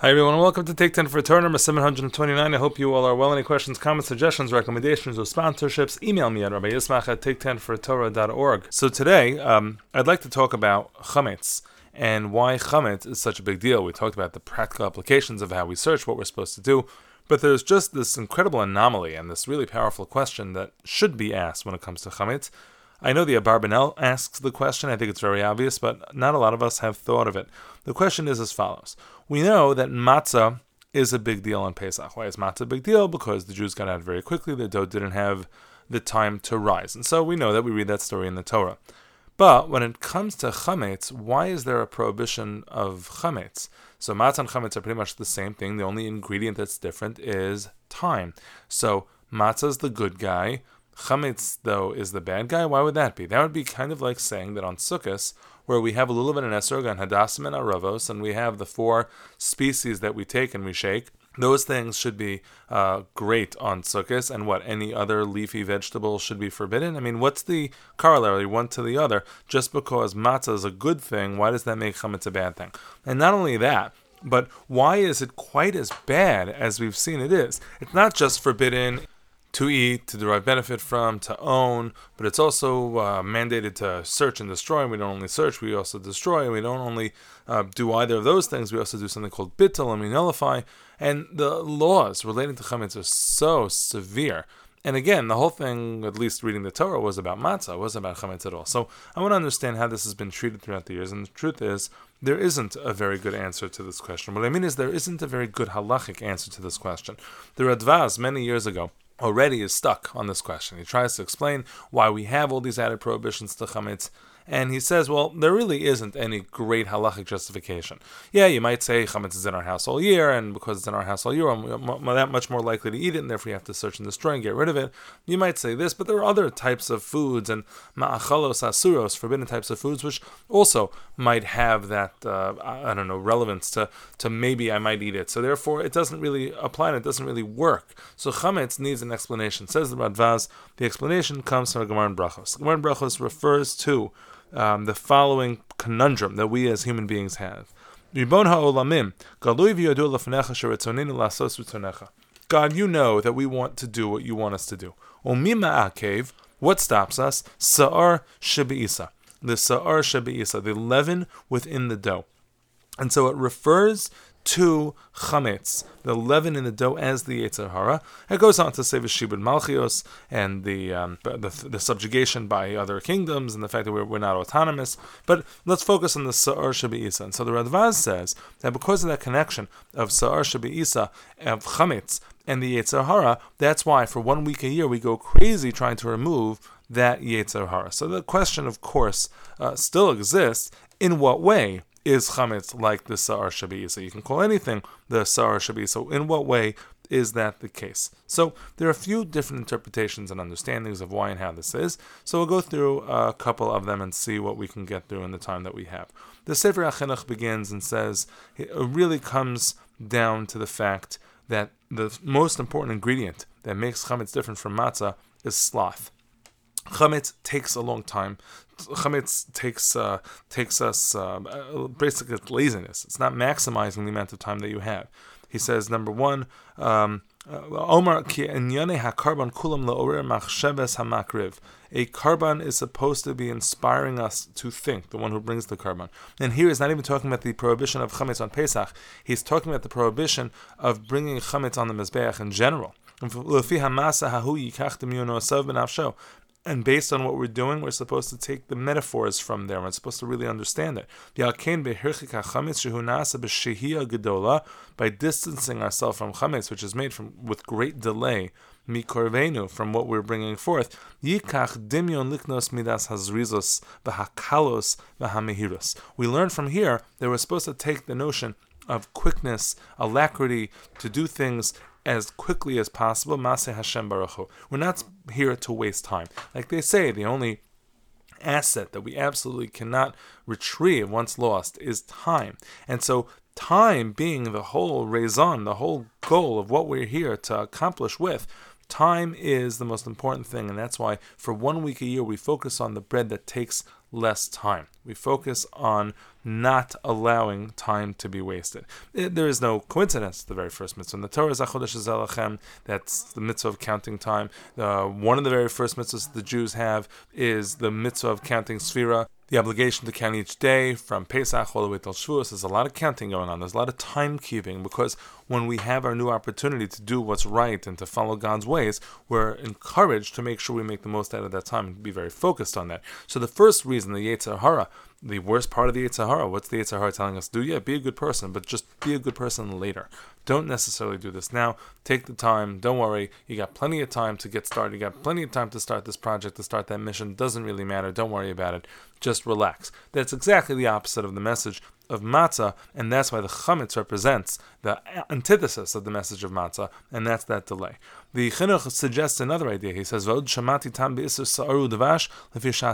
Hi everyone, welcome to Take 10 for Torah number 729. I hope you all are well. Any questions, comments, suggestions, recommendations, or sponsorships, email me at rabbiismach at take10fortorah.org. So today, um, I'd like to talk about chametz and why chametz is such a big deal. We talked about the practical applications of how we search, what we're supposed to do, but there's just this incredible anomaly and this really powerful question that should be asked when it comes to chametz. I know the Abarbanel asks the question. I think it's very obvious, but not a lot of us have thought of it. The question is as follows: We know that matzah is a big deal on Pesach. Why is matzah a big deal? Because the Jews got out very quickly. The dough didn't have the time to rise, and so we know that we read that story in the Torah. But when it comes to chametz, why is there a prohibition of chametz? So matzah and chametz are pretty much the same thing. The only ingredient that's different is time. So matzah is the good guy. Chametz, though, is the bad guy. Why would that be? That would be kind of like saying that on Sukkot, where we have a lulav and an esrog and hadassim and aravos, and we have the four species that we take and we shake. Those things should be uh, great on Sukkot, and what any other leafy vegetable should be forbidden. I mean, what's the corollary one to the other? Just because matzah is a good thing, why does that make chametz a bad thing? And not only that, but why is it quite as bad as we've seen it is? It's not just forbidden to eat, to derive benefit from, to own, but it's also uh, mandated to search and destroy. We don't only search, we also destroy. We don't only uh, do either of those things, we also do something called bittul, and we nullify. And the laws relating to chametz are so severe. And again, the whole thing, at least reading the Torah, was about matzah. It wasn't about chametz at all. So I want to understand how this has been treated throughout the years. And the truth is, there isn't a very good answer to this question. What I mean is, there isn't a very good halachic answer to this question. The Radvaz, many years ago, already is stuck on this question. He tries to explain why we have all these added prohibitions to chametz, and he says, well, there really isn't any great halachic justification. Yeah, you might say chametz is in our house all year, and because it's in our house all year, I'm that much more likely to eat it, and therefore you have to search and destroy and get rid of it. You might say this, but there are other types of foods and ma'achalos asuros, forbidden types of foods, which also might have that uh, I don't know relevance to to maybe I might eat it. So therefore, it doesn't really apply and it doesn't really work. So chametz needs an explanation. Says the Radvaz. The explanation comes from Gemara in Brachos. Gemara in Brachos refers to um, the following conundrum that we as human beings have. God, you know that we want to do what you want us to do. What stops us? Sa'ar shebe'isa. The sa'ar shebe'isa, the leaven within the dough. And so it refers to chametz, the leaven in the dough as the Yetzer Hara. It goes on to say Vishibud Malchios and the, um, the, the subjugation by other kingdoms and the fact that we're, we're not autonomous. But let's focus on the Sa'ar Shabi And so the Radvaz says that because of that connection of Sa'ar Shabi of chametz, and the Yetzer Hara, that's why for one week a year we go crazy trying to remove that Yetzer Hara. So the question, of course, uh, still exists. In what way is chametz like the sa'ar So You can call anything the sa'ar shabi. So in what way is that the case? So there are a few different interpretations and understandings of why and how this is. So we'll go through a couple of them and see what we can get through in the time that we have. The Sefer HaChinuch begins and says it really comes down to the fact that the most important ingredient that makes chametz different from matzah is sloth. Chametz takes a long time. Chametz takes uh, takes us uh, basically laziness. It's not maximizing the amount of time that you have. He says number one. Um, uh, machsheves hamakriv. A korban is supposed to be inspiring us to think, the one who brings the korban. And here he's not even talking about the prohibition of chametz on Pesach. He's talking about the prohibition of bringing chametz on the mizbeach in general. And based on what we're doing, we're supposed to take the metaphors from there. We're supposed to really understand it. By distancing ourselves from chametz, which is made from with great delay, mikorvenu, from what we're bringing forth. We learn from here that we're supposed to take the notion of quickness, alacrity to do things as quickly as possible. Maseh Hashem Baruch Hu. We're not here to waste time. Like they say, the only asset that we absolutely cannot retrieve once lost is time. And so time being the whole raison, the whole goal of what we're here to accomplish with, time is the most important thing. And that's why for one week a year we focus on the bread that takes less time. We focus on not allowing time to be wasted. It, there is no coincidence. The very first mitzvah in the Torah is HaChodesh. That's the mitzvah of counting time. Uh, one of the very first mitzvahs the Jews have is the mitzvah of counting Sfira the obligation to count each day from Pesach all the way till Shavuos. There's a lot of counting going on. There's a lot of timekeeping because when we have our new opportunity to do what's right and to follow God's ways, we're encouraged to make sure we make the most out of that time and be very focused on that. So the first reason the Yetzer Hara the worst part of the Yetzer Hara. What's the Yetzer Hara telling us do? Yeah, be a good person, but just be a good person later. Don't necessarily do this now. Take the time. Don't worry. You got plenty of time to get started. You got plenty of time to start this project, to start that mission. Doesn't really matter. Don't worry about it. Just relax. That's exactly the opposite of the message of matzah, and that's why the chametz represents the antithesis of the message of matzah, and that's that delay. The chinuch suggests another idea. He says, "Vod shamati tam sa'aru devash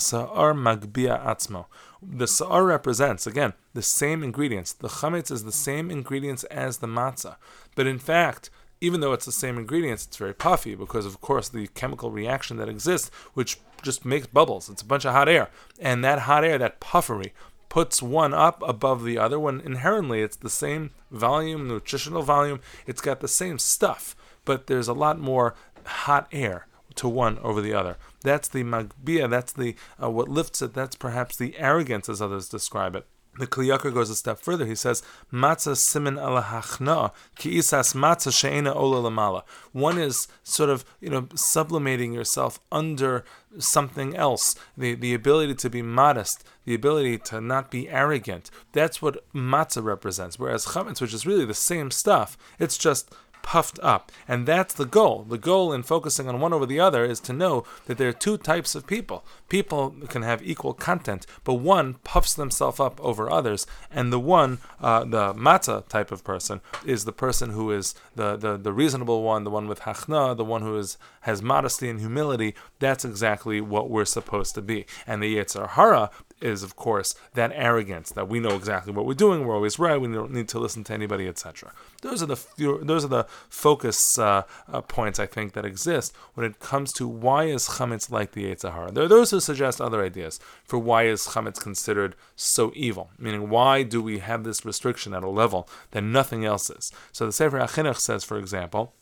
sa'ar magbia atzmo." The sa'ar represents again the same ingredients. The chametz is the same ingredients as the matzah, but in fact even though it's the same ingredients, it's very puffy because, of course, the chemical reaction that exists, which just makes bubbles. It's a bunch of hot air. And that hot air, that puffery, puts one up above the other when inherently it's the same volume, nutritional volume, it's got the same stuff, but there's a lot more hot air to one over the other. That's the magbia, that's the uh, what lifts it, that's perhaps the arrogance as others describe it. The Kli Yakar goes a step further. He says, "Matzah simin alahachna ki isas matzah she'ena ola lamala." One is sort of you know sublimating yourself under something else. The the ability to be modest, the ability to not be arrogant. That's what matzah represents. Whereas chametz, which is really the same stuff, it's just puffed up. And that's the goal. The goal in focusing on one over the other is to know that there are two types of people. People can have equal content, but one puffs themselves up over others, and the one, uh, the matzah type of person, is the person who is the, the, the reasonable one, the one with hachna, the one who is has modesty and humility. That's exactly what we're supposed to be. And the Yetzer Hara is, of course, that arrogance that we know exactly what we're doing, we're always right, we don't need to listen to anybody, etc. Those are the those are the focus uh, uh, points I think that exist when it comes to why is chametz like the Yetzer Hara. There are those who suggest other ideas for why is chametz considered so evil, meaning why do we have this restriction at a level that nothing else is. So the Sefer HaChinuch says, for example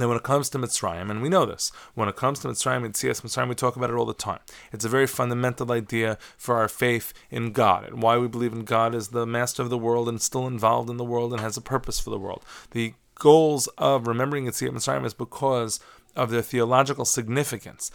then when it comes to Mitzrayim, and we know this, when it comes to Mitzrayim and Yetzias Mitzrayim, we talk about it all the time. It's a very fundamental idea for our faith in God and why we believe in God as the master of the world and still involved in the world and has a purpose for the world. The goals of remembering Yetziat Mitzrayim is because of their theological significance.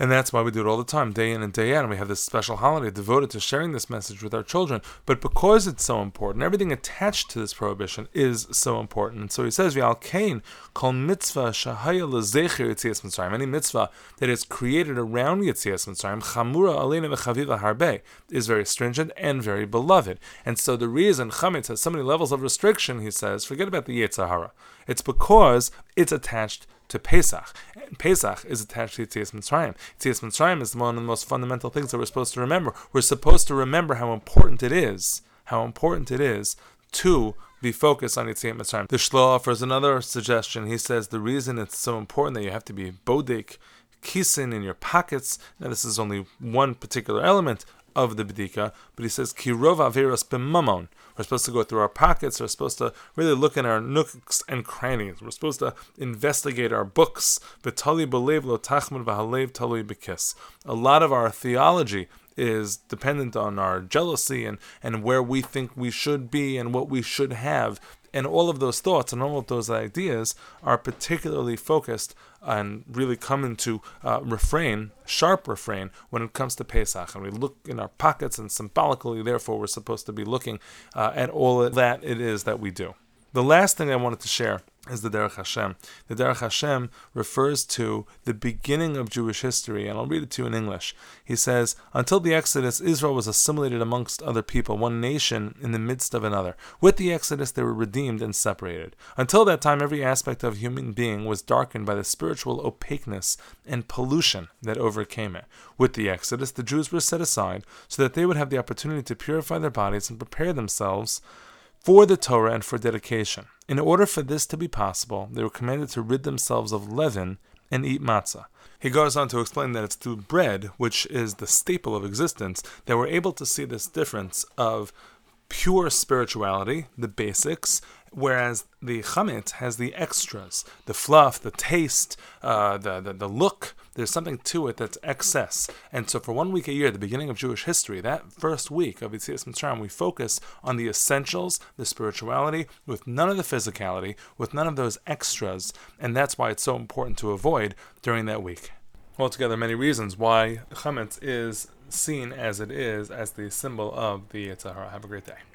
And that's why we do it all the time, day in and day out. And we have this special holiday devoted to sharing this message with our children. But because it's so important, everything attached to this prohibition is so important. And so he says, V'al kain kol mitzvah shahaya lezecher Yetzias Mitzrayim. Any mitzvah that is created around Yetzias Mitzrayim, chamura aleina v'chaviva harbe, is very stringent and very beloved. And so the reason chametz has so many levels of restriction, he says, forget about the Yetzer Hara. It's because it's attached to Pesach. And Pesach is attached to Yitzias Mitzrayim. Yitzias Mitzrayim is one of the most fundamental things that we're supposed to remember. We're supposed to remember how important it is, how important it is to be focused on Yitzias Mitzrayim. The Shlo offers another suggestion. He says the reason it's so important that you have to be bodik, kisin in your pockets. Now this is only one particular element of the bedika, but he says kirov averos b'mamon. We're supposed to go through our pockets. We're supposed to really look in our nooks and crannies. We're supposed to investigate our books. A lot of our theology is dependent on our jealousy and, and where we think we should be and what we should have and all of those thoughts and all of those ideas are particularly focused and really come into uh, refrain, sharp refrain, when it comes to Pesach. And we look in our pockets, and symbolically, therefore, we're supposed to be looking uh, at all that it is that we do. The last thing I wanted to share is the Derech Hashem. The Derech Hashem refers to the beginning of Jewish history, and I'll read it to you in English. He says, Until the Exodus, Israel was assimilated amongst other people, one nation in the midst of another. With the Exodus, they were redeemed and separated. Until that time, every aspect of human being was darkened by the spiritual opaqueness and pollution that overcame it. With the Exodus, the Jews were set aside so that they would have the opportunity to purify their bodies and prepare themselves for the Torah and for dedication. In order for this to be possible, they were commanded to rid themselves of leaven and eat matzah. He goes on to explain that it's through bread, which is the staple of existence, that we're able to see this difference of pure spirituality, the basics, whereas the chametz has the extras, the fluff, the taste, uh, the, the the look. There's something to it that's excess. And so for one week a year, the beginning of Jewish history, that first week of Yitzias Mitzrayim, we focus on the essentials, the spirituality, with none of the physicality, with none of those extras. And that's why it's so important to avoid during that week. Altogether, many reasons why chametz is seen as it is as the symbol of the Yetzer Hara. Have a great day.